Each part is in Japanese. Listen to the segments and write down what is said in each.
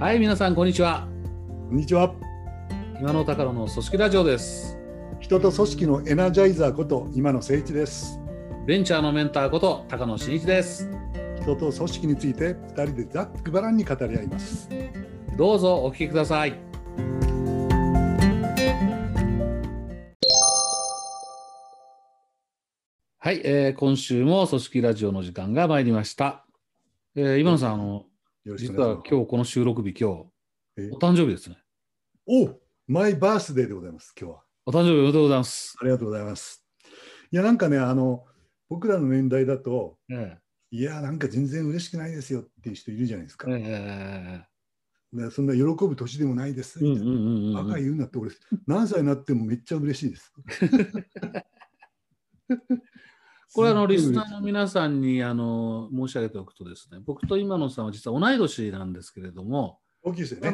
はい、皆さん、こんにちは。こんにちは。今の高野の組織ラジオです。人と組織のエナジャイザーこと今野誠一です。ベンチャーのメンターこと高野真一です。人と組織について二人でざっくばらんに語り合います。どうぞお聞きください。はい、えー今週も組織ラジオの時間が参りました。えー今野さん、あの、よろしく実はお願いします。今日この収録日、今え？日、お誕生日ですね。おマイバースデーでございます。今日は。お誕生日おめでとうございます。ありがとうございます。いや、なんかね、あの、僕らの年代だと、えいや、なんか全然嬉しくないですよっていう人いるじゃないですか。ええねそんな喜ぶ年でもないです。えうんうんうんうんバカ言うなって俺、何歳になってもめっちゃ嬉しいです。これあのリスナーの皆さんにあの申し上げておくとですね、僕と今野さんは実は同い年なんですけれども、大きいですよね。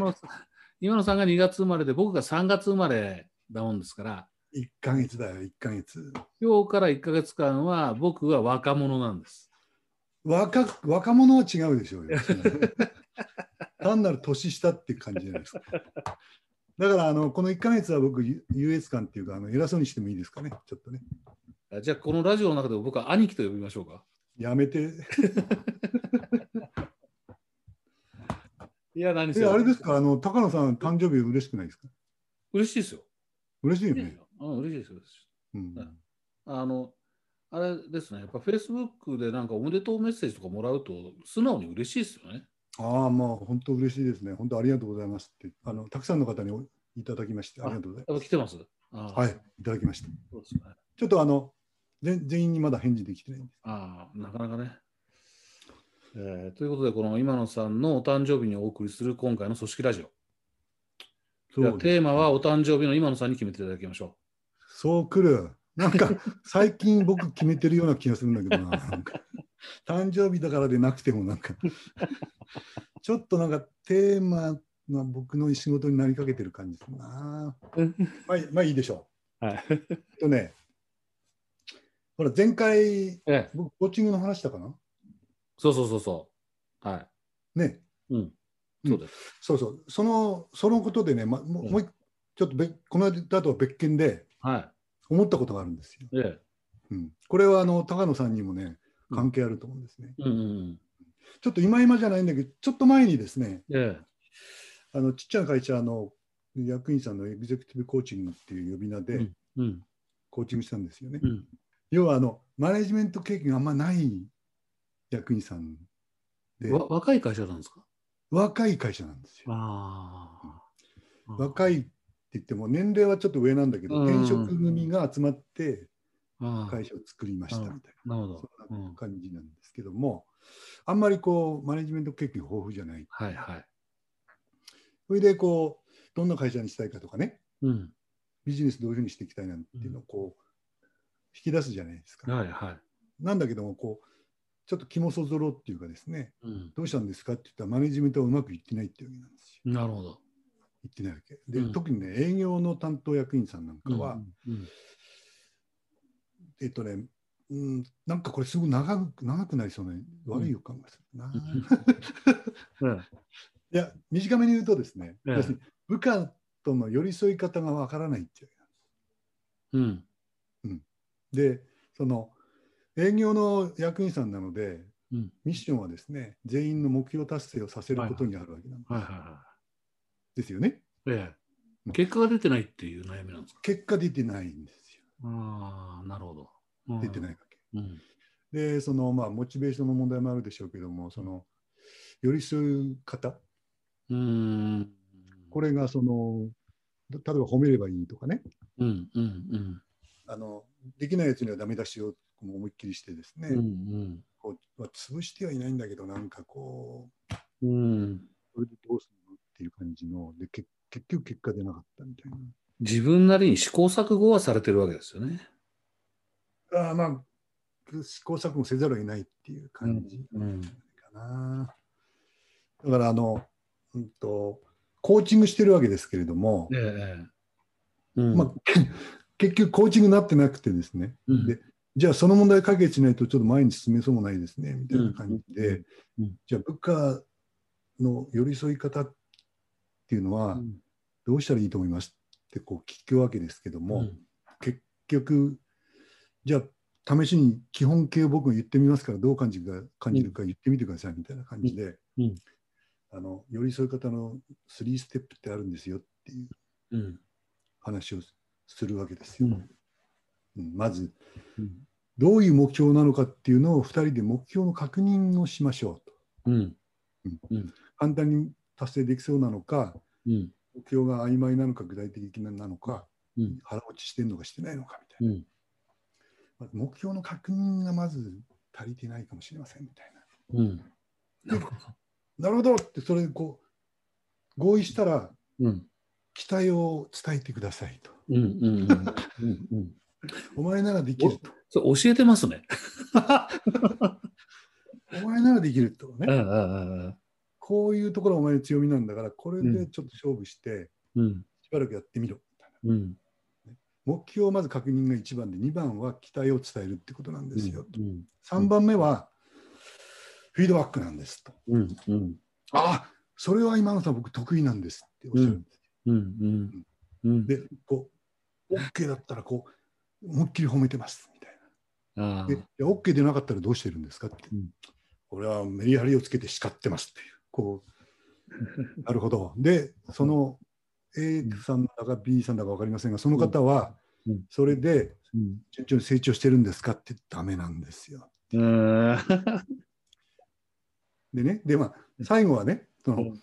今野さんが2月生まれで僕が3月生まれだもんですから、1ヶ月だよ、1ヶ月。今日から1ヶ月間は僕は若者なんです。若若者は違うでしょうよ。単なる年下っていう感じじゃないですか。だからあのこの1ヶ月は僕、優優越感っていうかあの偉そうにしてもいいですかね、ちょっとね。あじゃあこのラジオの中で僕は兄貴と呼びましょうか。やめて。いや、何せあれですか、あの高野さん、誕生日嬉しくないですか？嬉しいですよ。嬉しいよね。うん嬉しいですよ。うんはいあの、あれですね、やっぱ Facebook でなんかおめでとうメッセージとかもらうと素直に嬉しいですよね。ああ、まあ本当嬉しいですね。本当ありがとうございますってあのたくさんの方においただきまして、ありがとうございまやっぱ来てます？あす。はい、いただきました。そうですね。ちょっとあの全全員にまだ返事できてないんです。ああ、なかなかね。えーということで、この今野さんのお誕生日にお送りする今回の組織ラジオ。ではそうテーマはお誕生日の今野さんに決めていただきましょそう来る。なんか 最近僕決めてるような気がするんだけどな。なんか誕生日だからでなくてもなんかちょっとなんかテーマが僕の仕事になりかけてる感じするな。う。まあいいまあいいでしょはい。う。えっとね、ほら前回ええ、僕コーチングの話したかな？そうそうそうそう。はい。ね。うん。うんそうです。そうそう。そのそのことでね、ま、もううんもう一ちょっと別この間とは別件では思ったことがあるんですよ。い。ええ。うん、これはあの高野さんにもね関係あると思うんですね。うんうんうん。ちょっと今今じゃないんだけど、ちょっと前にですね、えあのちっちゃな会社の役員さんのエグゼクティブコーチングっていう呼び名え。でうん。うん。コーチングしたんですよね。うん。要はあのマネジメント経験があんまない役員さんで、わ若い会社なんですか？若い会社なんですよ。若いって言っても年齢はちょっと上なんだけど、うん転職組が集まって会社を作りましたみたいなるほな、ど。そうんんな感じなんですけども、あんまりこうマネジメント経験豊富じゃない。はいはい。それでこうどんな会社にしたいかとかね、うん。ビジネスどういうふうにしていきたいなんていうのをこう引き出すじゃないですか。はいはい。なんだけどもこうちょっと気もそぞろっていうかですねうん。どうしたんですかって言ったらマネジメントはうまくいってないっていうわけなんですよ。なるほど。いってないわけ。で、うん特にね営業の担当役員さんなんかは、うんうんえっとねうん、なんかこれすごい長く長くなりそうな悪い予感がするな。うん いや短めに言うとですね、ええ部下との寄り添い方がわからないっていううん。で、その営業の役員さんなので、うん。ミッションはですね、全員の目標達成をさせることにあるわけなんはいはいはですよね。い。ええ。結果が出てないっていう悩みなんですか？結果出てないんですよ。ああ、なるほど。うん出てないわけ。うん。で、そのまあ、モチベーションの問題もあるでしょうけども、その寄り添い方、うーん。これがその、例えば褒めればいいとかね、うんうんあのできないやつにはダメ出しを思いっきりしてですね、うん。うんこうまあ、潰してはいないんだけど、なんかこう、うん。うん。それでどうするのっていう感じの、でけ結局結果出なかったみたいな。自分なりに試行錯誤はされてるわけですよね。あーまあ、試行錯誤せざるを得ないっていう感じうん。かな。だから、あの、うんと、コーチングしてるわけですけれども、ええ。うん。まあ、結局コーチングになってなくてですね、うん。でじゃあその問題解決しないとちょっと前に進めそうもないですねみたいな感じで、じゃあ部下の寄り添い方っっていうのはうん。どうしたらいいと思いますってこう聞くわけですけども、うん。結局じゃあ試しに基本形を僕が言ってみますからどう感じるか感じるか言ってみてくださいみたいな感じで、あの寄り添い方の3ステップってあるんですよっていううん。話をするわけですよ。うんうんまずうんどういう目標なのかっていうのを2人で目標の確認をしましょうと。うん簡単に達成できそうなのかうん目標が曖昧なのか具体的なのかうん腹落ちしてるのかしてないのかみたいな。目標の確認がまず足りてないかもしれませんみたいうんなるほど。な。なるほどってそれでこう合意したらうん期待を伝えてくださいと。うんうんうんうんうんお前ならできると。それ教えてますね。お前ならできるとうんね。うんこういうところがお前の強みなんだからこれでちょっと勝負してうんしばらくやってみろみたいな。うん目標をまず確認が1番で2番は期待を伝えるってことなんですよ。うん3番目はフィードバックなんですと。うんうんあそれは今のさん僕得意なんですっておっしゃるんです。うんうんうんで、こう、OK だったらこう、思いっきり褒めてますみたいあな。で、OK でなかったらどうしてるんですかって。うん俺はメリハリをつけて叱ってますっていう。こう、なるほど。で、その A さんだか B さんだか分かりませんが、その方はうん、それでうん順調に成長してるんですかってダメなんですよ。うんでね、で、まあ、最後はね、そのうん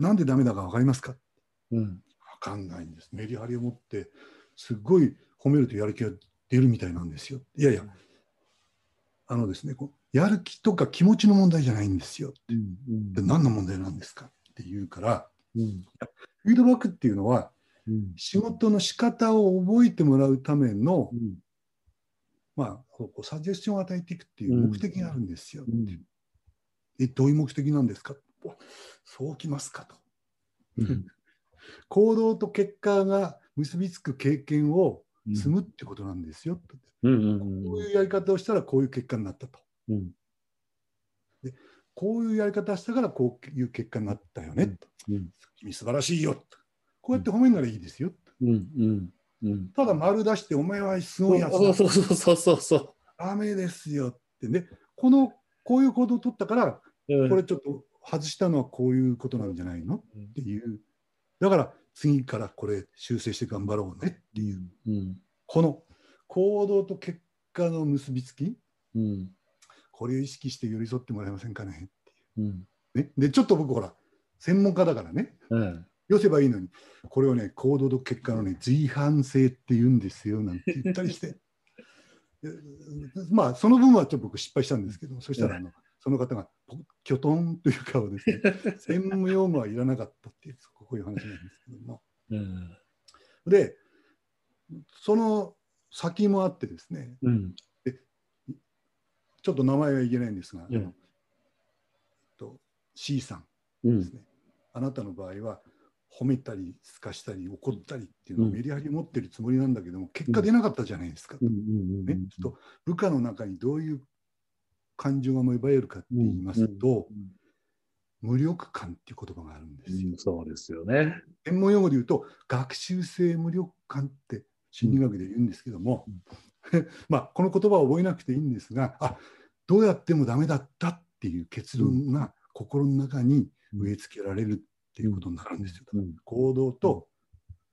なんでダメだか分かりますか？うん分かんないんです。メリハリを持って、すっごい褒めるとやる気が出るみたいなんですよ。いやいや、あのですね、こうやる気とか気持ちの問題じゃないんですよ。うんで何の問題なんですか？って言うから、うん。フィードバックっていうのは、うん。仕事の仕方を覚えてもらうためのう、ん。まあ、こうサジェスションを与えていくっていう目的があるんですよ。うん。え、どういう目的なんですか？おそうきますかと。うん。行動と結果が結びつく経験を積むってことなんですよ。うんこういうやり方をしたらこういう結果になったと。うんこういうやり方をしたからこういう結果になったよね。と君素晴らしいよ。こうやって褒めるならいいですよ。ただ丸出してお前はすごいやつ。そうそうそうそうそダメですよってね。このこういう行動を取ったから。これちょっと外したのはこういうことなんじゃないのっていう。だから次からこれ修正して頑張ろうねっていう。うん。この行動と結果の結びつき、うん。これを意識して寄り添ってもらえませんかね？ってうん。いう。ね、で、ちょっと僕ほら、専門家だからね、うん寄せばいいのに、これをね、行動と結果のね、随伴性って言うんですよなんて言ったりして。でまあ、その分はちょっと僕失敗したんですけど、そしたらあの、その方がポキョトンという顔ですね、専門用語はいらなかったっていう、こういう話なんですけども。うん。で、その先もあってですね、うん。ちょっと名前は言えないんですが、うん。えっと C さんうんですね、あなたの場合は褒めたり、すかしたり、怒ったりっていうのをうん。メリハリ持ってるつもりなんだけども、結果出なかったじゃないですか。うんうんね、と部下の中にどういう感情が芽生えるかって言いますと、無力感っていう言葉があるんですよ。そうですよね。専門用語で言うと、学習性無力感って心理学で言うんですけども、まあ、この言葉を覚えなくていいんですが、あどうやってもダメだったっていう結論が心の中に植え付けられるっていうことになるんですよ。うん行動と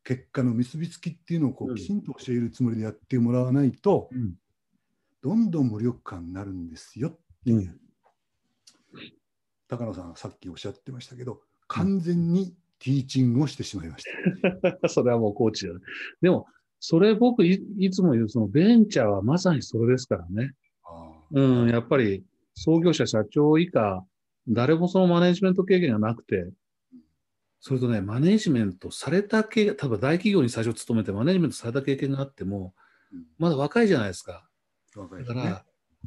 結果の結びつきっていうのをこううんきちんと教えるつもりでやってもらわないと、うんどんどん無力感になるんですよっていう。うん高野さんがさっきおっしゃってましたけど、完全にティーチングをしてしまいました。それはもうコーチだね。でも、それ僕いいつも言う、そのベンチャーはまさにそれですからね。あうん、やっぱり創業者、社長以下、誰もそのマネジメント経験がなくて、それとね、マネジメントされた経多分大企業に最初勤めてマネジメントされた経験があっても、まだ若いじゃないですか。だから、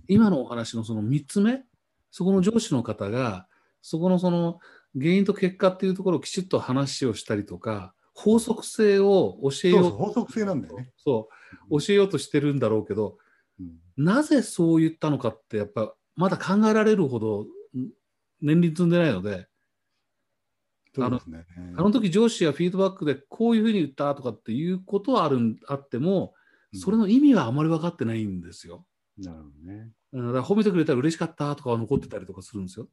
今のお話のその3つ目、そこの上司の方が、そこのその原因と結果っていうところをきちっと話をしたりとか、法則性を教えよそうう法則性なんだよね。そう、教えようとしてるんだろうけど、うん。なぜそう言ったのかって、やっぱまだ考えられるほどん年輪積んでないので、そうですね。あの時上司やフィードバックでこういうふうに言ったとかっていうことはあるんあっても、それの意味はあまり分かってないんですよ。なるほどね。うんだから褒めてくれたら嬉しかったとかは残ってたりとかするんですよ。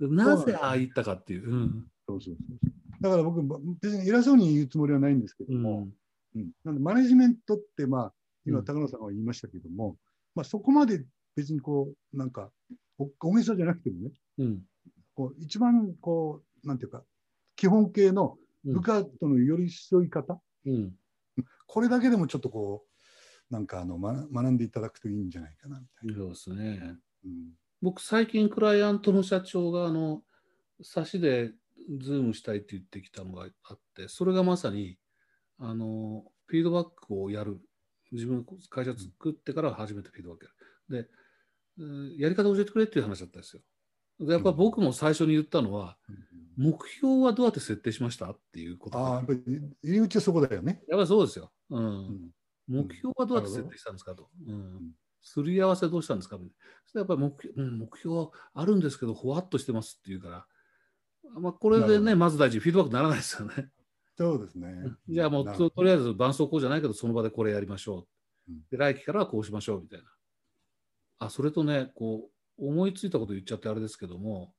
なぜああ言ったかっていう。うんそうそうそう。だから僕、別に偉そうに言うつもりはないんですけども、うんなんでマネジメントって、まあ、今、うん高野さんが言いましたけども、まあ、そこまで別にこう、なんか、お大げさじゃなくてもね、うんこう一番こう、なんていうか、基本形のうん部下との寄り添い方、うんこれだけでもちょっとこう、なんかあの、ま、学んでいただくといいんじゃないかな、みたいな。そうですね。うん僕、最近、クライアントの社長が、あの、差しでズームしたいって言ってきたのがあって、それがまさに、あの、フィードバックをやる。自分の会社作ってから初めてフィードバックやる。で、うんやり方を教えてくれっていう話だったんですよ。でやっぱ僕も最初に言ったのは、目標はどうやって設定しましたっていうこと。ああ、やっぱり入り口はそこだよね。やっぱりそうですよ。うん。うん。目標はどうやって設定したんですかと。うん。すり合わせどうしたんですか。みたいなやっぱり目標,、うん、目標あるんですけど、ほわっとしてますっていうから、まあ、これでね、まず大事、フィードバックならないですよね。そうですね。じゃあもうととりあえず伴走こうじゃないけど、その場でこれやりましょう。うん。で、来期からはこうしましょうみたいな。あ、それとね、こう、思いついたこと言っちゃってあれですけども、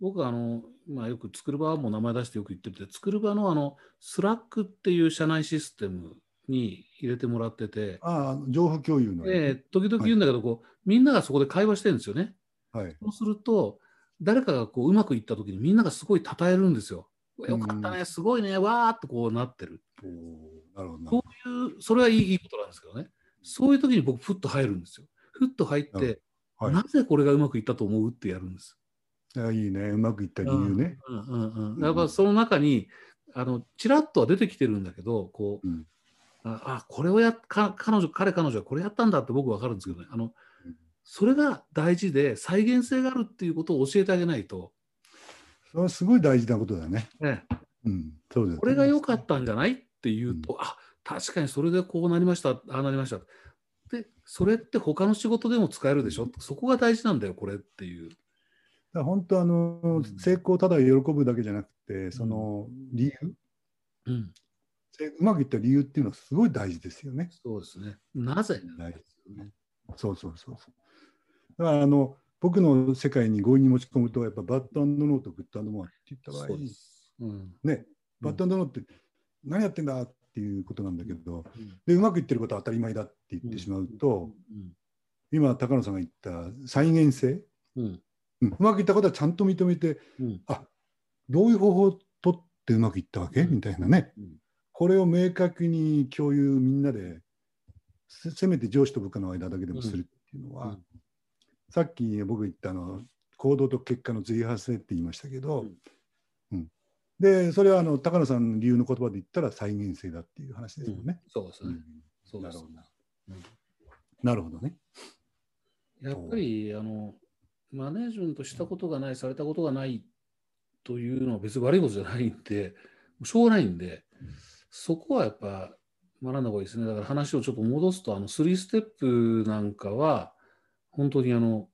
僕はあの、まあ、よくツクルバも名前出してよく言ってて、ツクルバのあの、 Slack っていう社内システムに入れてもらってて、ああ、情報共有の。えー時々言うんだけど、こう、みんながそこで会話してるんですよね。はい。そうすると、誰かがこううまくいったときにみんながすごい称えるんですよ。よかったね、すごいね、わーっとこうなってる。おーなるほどな。そういう、それはいいいいことなんですけどね。そういう時に僕、ふっと入るんですよ。ふっと入って、はいなぜこれがうまくいったと思うってやるんです。あいいね。うまくいった理由ね。うんうんうん。やっぱその中に、あの、ちらっとは出てきてるんだけど、こう、うんああ、これをやか、彼女、彼、彼女はこれやったんだって僕わかるんですけどね。あのうん、それが大事で、再現性があるっていうことを教えてあげないと、それはすごい大事なことだね。ね、うん。そうです。これが良かったんじゃないっていうと、あ確かにそれでこうなりました、ああなりました。で、それって他の仕事でも使えるでしょ、そこが大事なんだよ、これっていう。だ本当あの、うん成功をただ喜ぶだけじゃなくて、その理由、うん、せうまくいった理由っていうのはすごい大事ですよね。そうですね。なぜ大事ですよね。そうそうそうそう。だからあの僕の世界に強引に持ち込むと、やっぱ bad no と good more って言った場合そうん。ね、 bad no って何やってんだっていうことなんだけど、うん。でうまくいってることは当たり前だって言ってしまうと、うん。今高野さんが言った再現性、うん。うまくいったことはちゃんと認めてうん。あどういう方法を取ってうまくいったわけ、うん。みたいなね。うんこれを明確に共有みんなでせせめて上司と部下の間だけでもするっていうのは、うん。さっき僕言ったあの行動と結果の随発性って言いましたけど、うん。でそれはあの高野さんの理由の言葉で言ったら再現性だっていう話ですよね。そうですね。うん。そうです。なるほどうん。なるほどね。やっぱりあのマネージメントしたことがない、されたことがないというのは別に悪いことじゃないんで、しょうがないんで、そこはやっぱ学んだ方がいいですね。だから話をちょっと戻すと、あの3ステップなんかは、本当にあの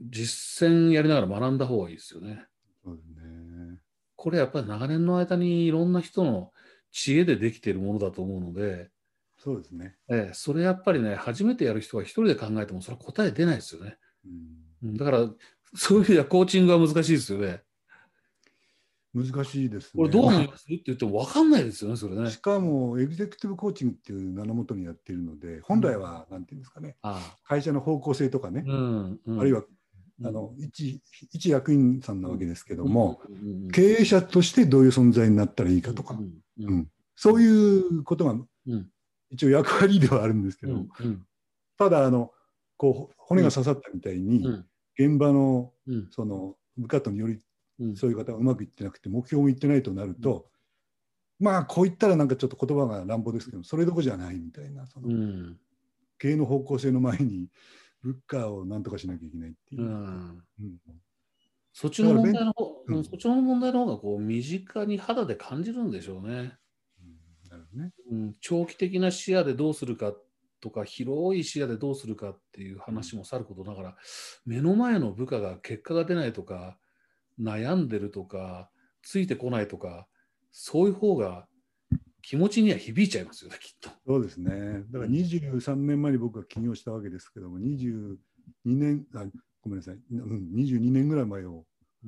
実践やりながら学んだ方がいいですよね。そうですね。これやっぱり長年の間にいろんな人の知恵でできているものだと思うので、そうですね。ええ、それやっぱりね、初めてやる人が一人で考えても、それは答え出ないですよね。うんうんだから、そういう意味ではコーチングは難しいですよね。難しいですね。これどう思います？って言っても分かんないですよね、それね。し。かもエグゼクティブコーチングっていう名のもとにやっているので、本来はなんていうんですかね、あ会社の方向性とかね。あ、うんうん。あるいはうん。あの一一役員さんなわけですけども、うんうんうん経営者としてどういう存在になったらいいかとか、うんううん。ん。そういうことがうん。一応役割ではあるんですけど、うんうん。ただあのこう骨が刺さったみたいに、うん。現場のうん。その部下とによりうんそういう方がうまくいってなくて目標もいってないとなると、まあこう言ったらなんかちょっと言葉が乱暴ですけどそれどころじゃないみたいなその、うん。経営の方向性の前に部下をなんとかしなきゃいけないっていう。う。ん。うん。そっちの問題の方、うん。うんそっちの問題の方がこう身近に肌で感じるんでしょうね。なるね。うん、長期的な視野でどうするかとか広い視野でどうするかっていう話もさることながら目の前の部下が結果が出ないとか悩んでるとかついてこないとか、そういう方が気持ちには響いちゃいますよね、きっと。そうですね。だから23年前に僕が起業したわけですけども、22年、あごめんなさい、うん、22年ぐらい前を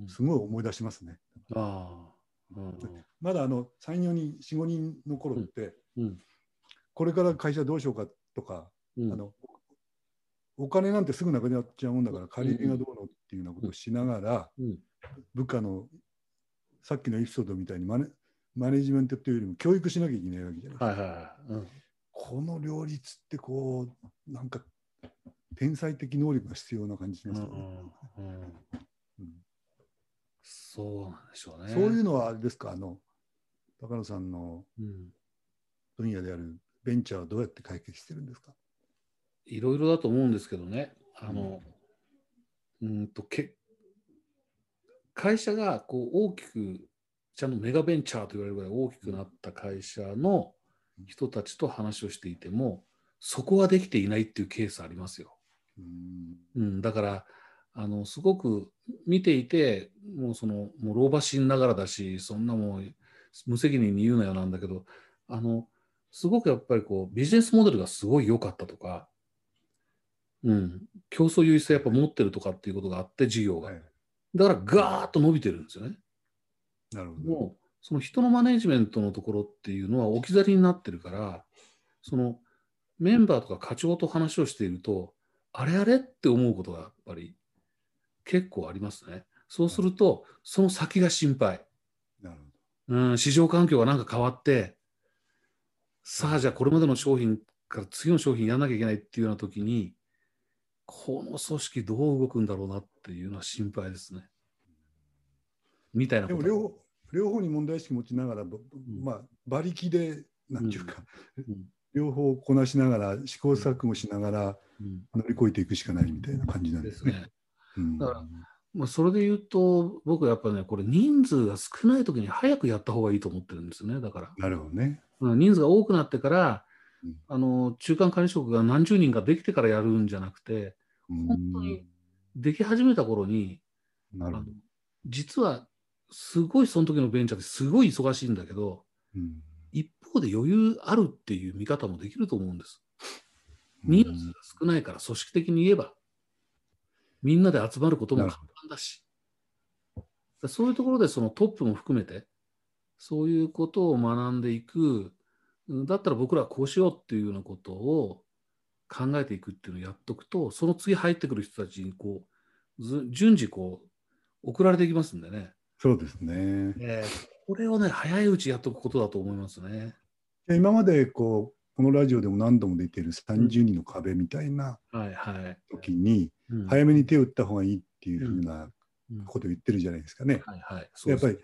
すごい思い出しますね。ああ、うん。まだあの3、4人、4、5人の頃って、うん。これから会社どうしようかとか、うん。あのお金なんてすぐなくなっちゃうもんだから、借り入れがどうのっていうようなことをしながら、うん部下のさっきのエピソードみたいにマネマネジメントというよりも教育しなきゃいけないわけじゃない。ですか。はいはいはい。うん。この両立ってこうなんか天才的能力が必要な感じしうんますよね、うんうんうん。そうなんでしょうね。そういうのはあれですか？あの高野さんのうん。分野であるベンチャーはどうやって解決してるんですか？いろいろだと思うんですけどね、あの、うん。とけ会社がこう大きく、ちゃんとメガベンチャーと言われるぐらい大きくなった会社の人たちと話をしていても、そこはできていないっていうケースありますよ。うんうん、だから、あのすごく見ていて、もうその、もう老婆心ながらだし、そんなもう無責任に言うなよなんだけど、あの、すごくやっぱりこうビジネスモデルがすごい良かったとか、うん、競争優位性やっぱ持ってるとかっていうことがあって、事業が。はい、だからガーッと伸びてるんですよね。なるほど。もう、その人のマネジメントのところっていうのは置き去りになってるから、そのメンバーとか課長と話をしていると、あれあれって思うことがやっぱり結構ありますね。そうすると、その先が心配。なるうん、市場環境がなんか変わって、さあじゃあこれまでの商品から次の商品やらなきゃいけないっていうような時に、この組織どう動くんだろうなっていうのは心配ですね。みたいな。でも両方両方に問題意識持ちながら、ぼまあ、馬力で、なんていうか、うん両方こなしながら、試行錯誤しながらうん乗り越えていくしかないみたいな感じなんでですすね。だからまあ、それで言うと、僕はやっぱね、これ人数が少ない時に早くやった方がいいと思ってるんですよね。だから、なるほどね。うん人数が多くなってからうん、あの中間管理職が何十人かできてからやるんじゃなくて、うん本当にでき始めた頃に、なるほど。実はすごいその時のベンチャーってすごい忙しいんだけど、うん。一方で余裕あるっていう見方もできると思うんです。人数が少ないから組織的に言えば、みんなで集まることも簡単だし、だそういうところでそのトップも含めて、そういうことを学んでいく、うんだったら僕らはこうしようっていうようなことを考えていくっていうのをやっとくと、その次入ってくる人たちにこう、ず順次こう、送られていきますんでね。そうですね。えーこれをね、早いうちやっておくことだと思いますね。で今までこうこのラジオでも何度も出ている30人の壁みたいな。時に、うん早めに手を打った方がいいっていうふうなうんことを言ってるじゃないですかね。はいはい。そうやっぱり、り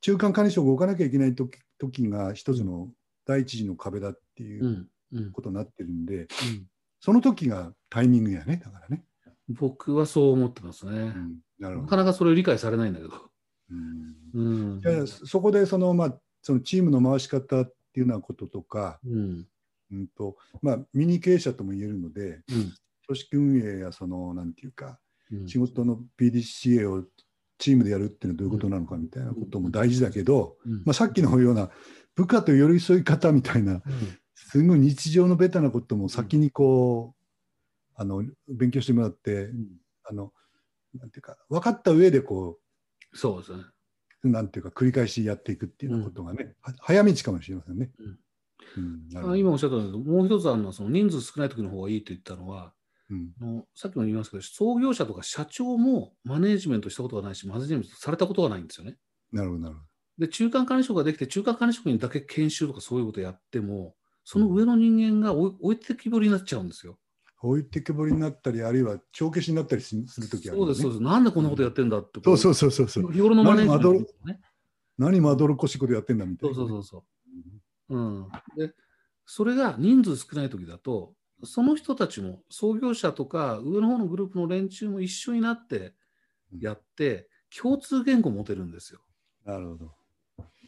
中間管理職を置かなきゃいけない時時が一つの第一次の壁だっていうことになってるんで、うんその時がタイミングやね、だからね。僕はそう思ってますね。うんなるほどなか。なかそれを理解されないんだけど。うんうん。そこでその、まあ、そのチームの回し方っていうようなこととか、うん。うんとまあ、ミニ経営者とも言えるので、うん組織運営やその、なんていうか、うん仕事の PDCA をチームでやるっていうのはどういうことなのかみたいなことも大事だけど、うんまあ、さっきのような部下と寄り添い方みたいな、うんすごい日常のベタなことも先にこう、あの勉強してもらって、あのなんていうか、分かった上でこそうですね。う、なんていうか、繰り返しやっていくっていうようなことがね、は早道かもしれませんね。うん。うん。今おっしゃったんですけど、もう一つあるのは、その人数少ない時の方がいいと言ったのは、うん。あのさっきも言いますけど、創業者とか社長もマネージメントしたことがないし、マネージメントされたことがないんですよね。なるほど、なるほで、中間管理職ができて、中間管理職にだけ研修とかそういうことやっても、その上の人間が置い置いてきぼりになっちゃうんですよ。ど。置いてけぼりになったり、あるいは帳消しになったりすするときあるよね、そうです、そうです。なんでこんなことやってんだって。そうそうそうそうそう。日頃のマネージね。何まどろっこしいことやってんだみたいなね、そうそうそうそう。うん、でそれが人数少ない時だとその人たちも創業者とか上の方のグループの連中も一緒になってやって共通言語を持てるんですよ。なるほど。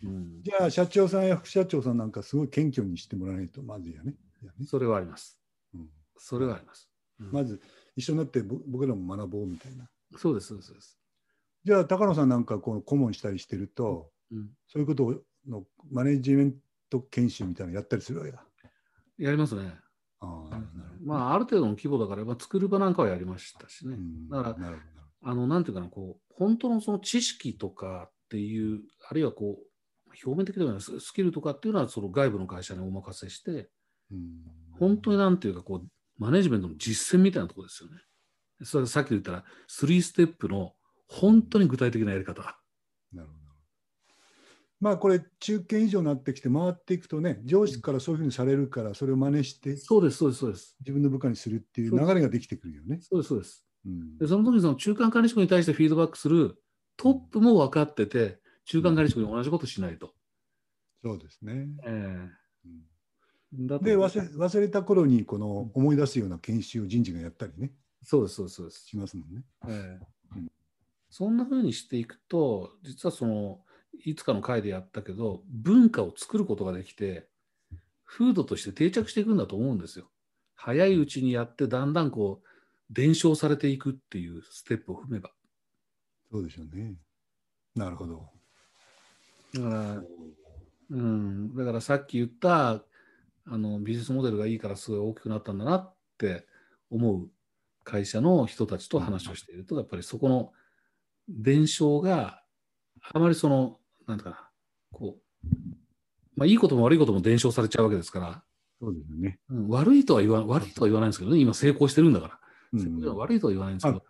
うん、じゃあ、社長さんや副社長さんなんかすごい謙虚にしてもらわないとまずいよね。いやねそれはあります。うんそれはあります。うんまず一緒になってぼ僕らも学ぼうみたいな。そうです、そうです。じゃあ、高野さんなんかこう顧問したりしてると、うんそういうことをのマネジメント研修みたいなのやったりするわけだ。やりますね。ああ、なるほど。まあ、ある程度の規模だから、まあ、作る場なんかはやりましたしね。うんだからあの、なんていうかな、こう、本当のその知識とかっていう、あるいはこう、表面的ではないススキルとかっていうのは、その外部の会社にお任せして、ど。うん本当になんていうか、こう、マネジメントの実践みたいなところですよね。それはさっき言ったら、3ステップの本当に具体的なやり方。なるほど。まあこれ中堅以上になってきて回っていくとね上司からそういうふうにされるからそれを真似してそうです、そうです、そうです。自分の部下にするっていう流れができてくるよね。そうです、そうです。うんで、その時にその中間管理職に対してフィードバックするトップも分かってて、中間管理職に同じことしないと。そうですね。えうんえだとで忘れ忘れた頃にこの思い出すような研修を人事がやったりねそうです、そうです、そうです。しますもんね。ええうんそんな風にしていくと、実はその、いつかの回でやったけど、文化を作ることができて、風土として定着していくんだと思うんですよ。早いうちにやって、だんだんこう、伝承されていくっていうステップを踏めば。そうでしょうね。なるほど。だから、うん、だからさっき言った、あの、ビジネスモデルがいいからすごい大きくなったんだなって思う会社の人たちと話をしていると、やっぱりそこの伝承があまりその、なんてかな、こう、まあいいことも悪いことも伝承されちゃうわけですから、そうですよね。うん、悪いとは言わ悪いとは言わないんですけどね、今成功してるんだから。うん悪いとは言わないんですけど、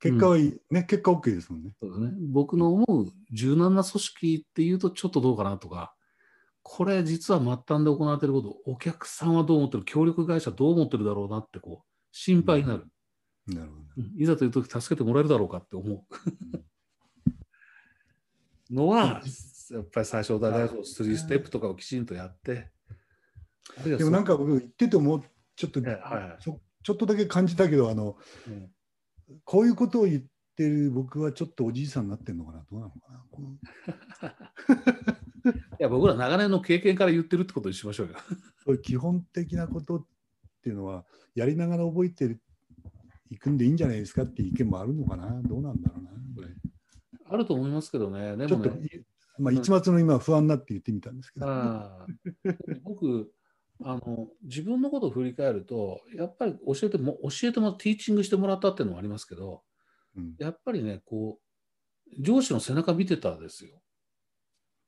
結果はいい、ね、結果 OK ですもんね。そうですね。僕の思う柔軟な組織っていうとちょっとどうかなとか、これ実は末端で行われていること、お客さんはどう思ってる、協力会社どう思ってるだろうなってこう、心配になる。なるほど。うんいざという時助けてもらえるだろうかって思う。のは、やっぱり最初大事の3ステップとかをきちんとやって、でもなんか僕言っててもちょっと、ええはいはいそちょっとだけ感じたけどあのうんこういうことを言ってる僕はちょっとおじいさんになってるのかなどうなのかな いや僕ら長年の経験から言ってるってことにしましょうよ。そういう基本的なことっていうのはやりながら覚えていくんでいいんじゃないですかっていう意見もあるのかなどうなんだろうなこれ。あると思いますけどね。でちょっと、もね、まあ、一末の今不安になって言ってみたんですけど、僕あの自分のことを振り返るとやっぱり教えても教えてもティーチングしてもらったっていうのもありますけどうんやっぱりねこう上司の背中見てたですよ。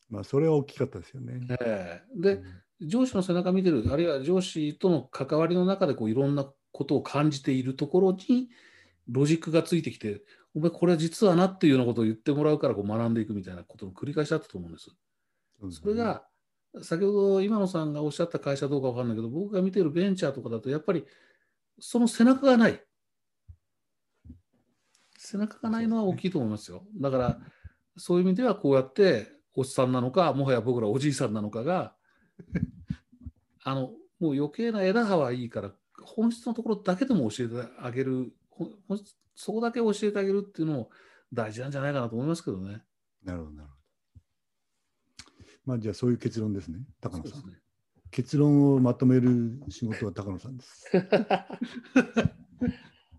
まあそれは大きかったですよね。ええで上司の背中見てるあるいは上司との関わりの中でこういろんなことを感じているところにロジックがついてきてお前これは実はなっていうようなことを言ってもらうからこう学んでいくみたいなことの繰り返しだったと思うんです。そねそれが、先ほど今野さんがおっしゃった会社どうかわかんないけど、僕が見てるベンチャーとかだと、やっぱりその背中がない。背中がないのは大きいと思いますよ。だから、そういう意味ではこうやって、おっさんなのか、もはや僕らおじいさんなのかが、あの、もう余計な枝葉はいいから、本質のところだけでも教えてあげる、そこだけ教えてあげるっていうのも大事なんじゃないかなと思いますけどね。なるほど、なるほど。まあじゃあそういう結論ですね、高野さん。ね。結論をまとめる仕事は高野さんです。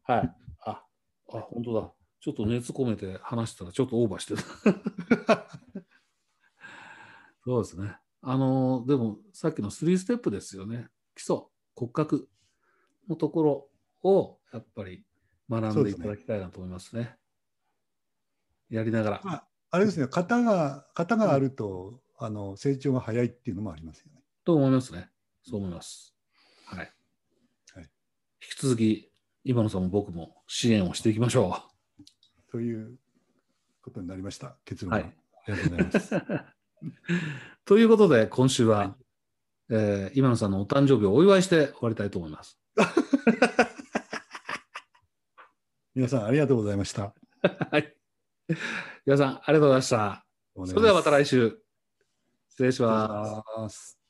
はい。あ、あ、本当だ。ちょっと熱込めて話したらちょっとオーバーしてた。そうですね。あの、でもさっきの3ステップですよね。基礎、骨格のところをやっぱり学んでいただきたいなと思いますね。やりながら。まあ、あれですね、型が型があると、あの成長が早いっていうのもありますよね。と思いますね。そう思います。はい。はい引き続き、今野さんも僕も支援をしていきましょということになりました、結う。論が。はい。ありがとうございます。ということで、今週は、はいえー今野さんのお誕生日をお祝いして終わりたいと思います。皆さんありがとうございました。はい。皆さん、ありがとうございました。それではまた来週。失礼します。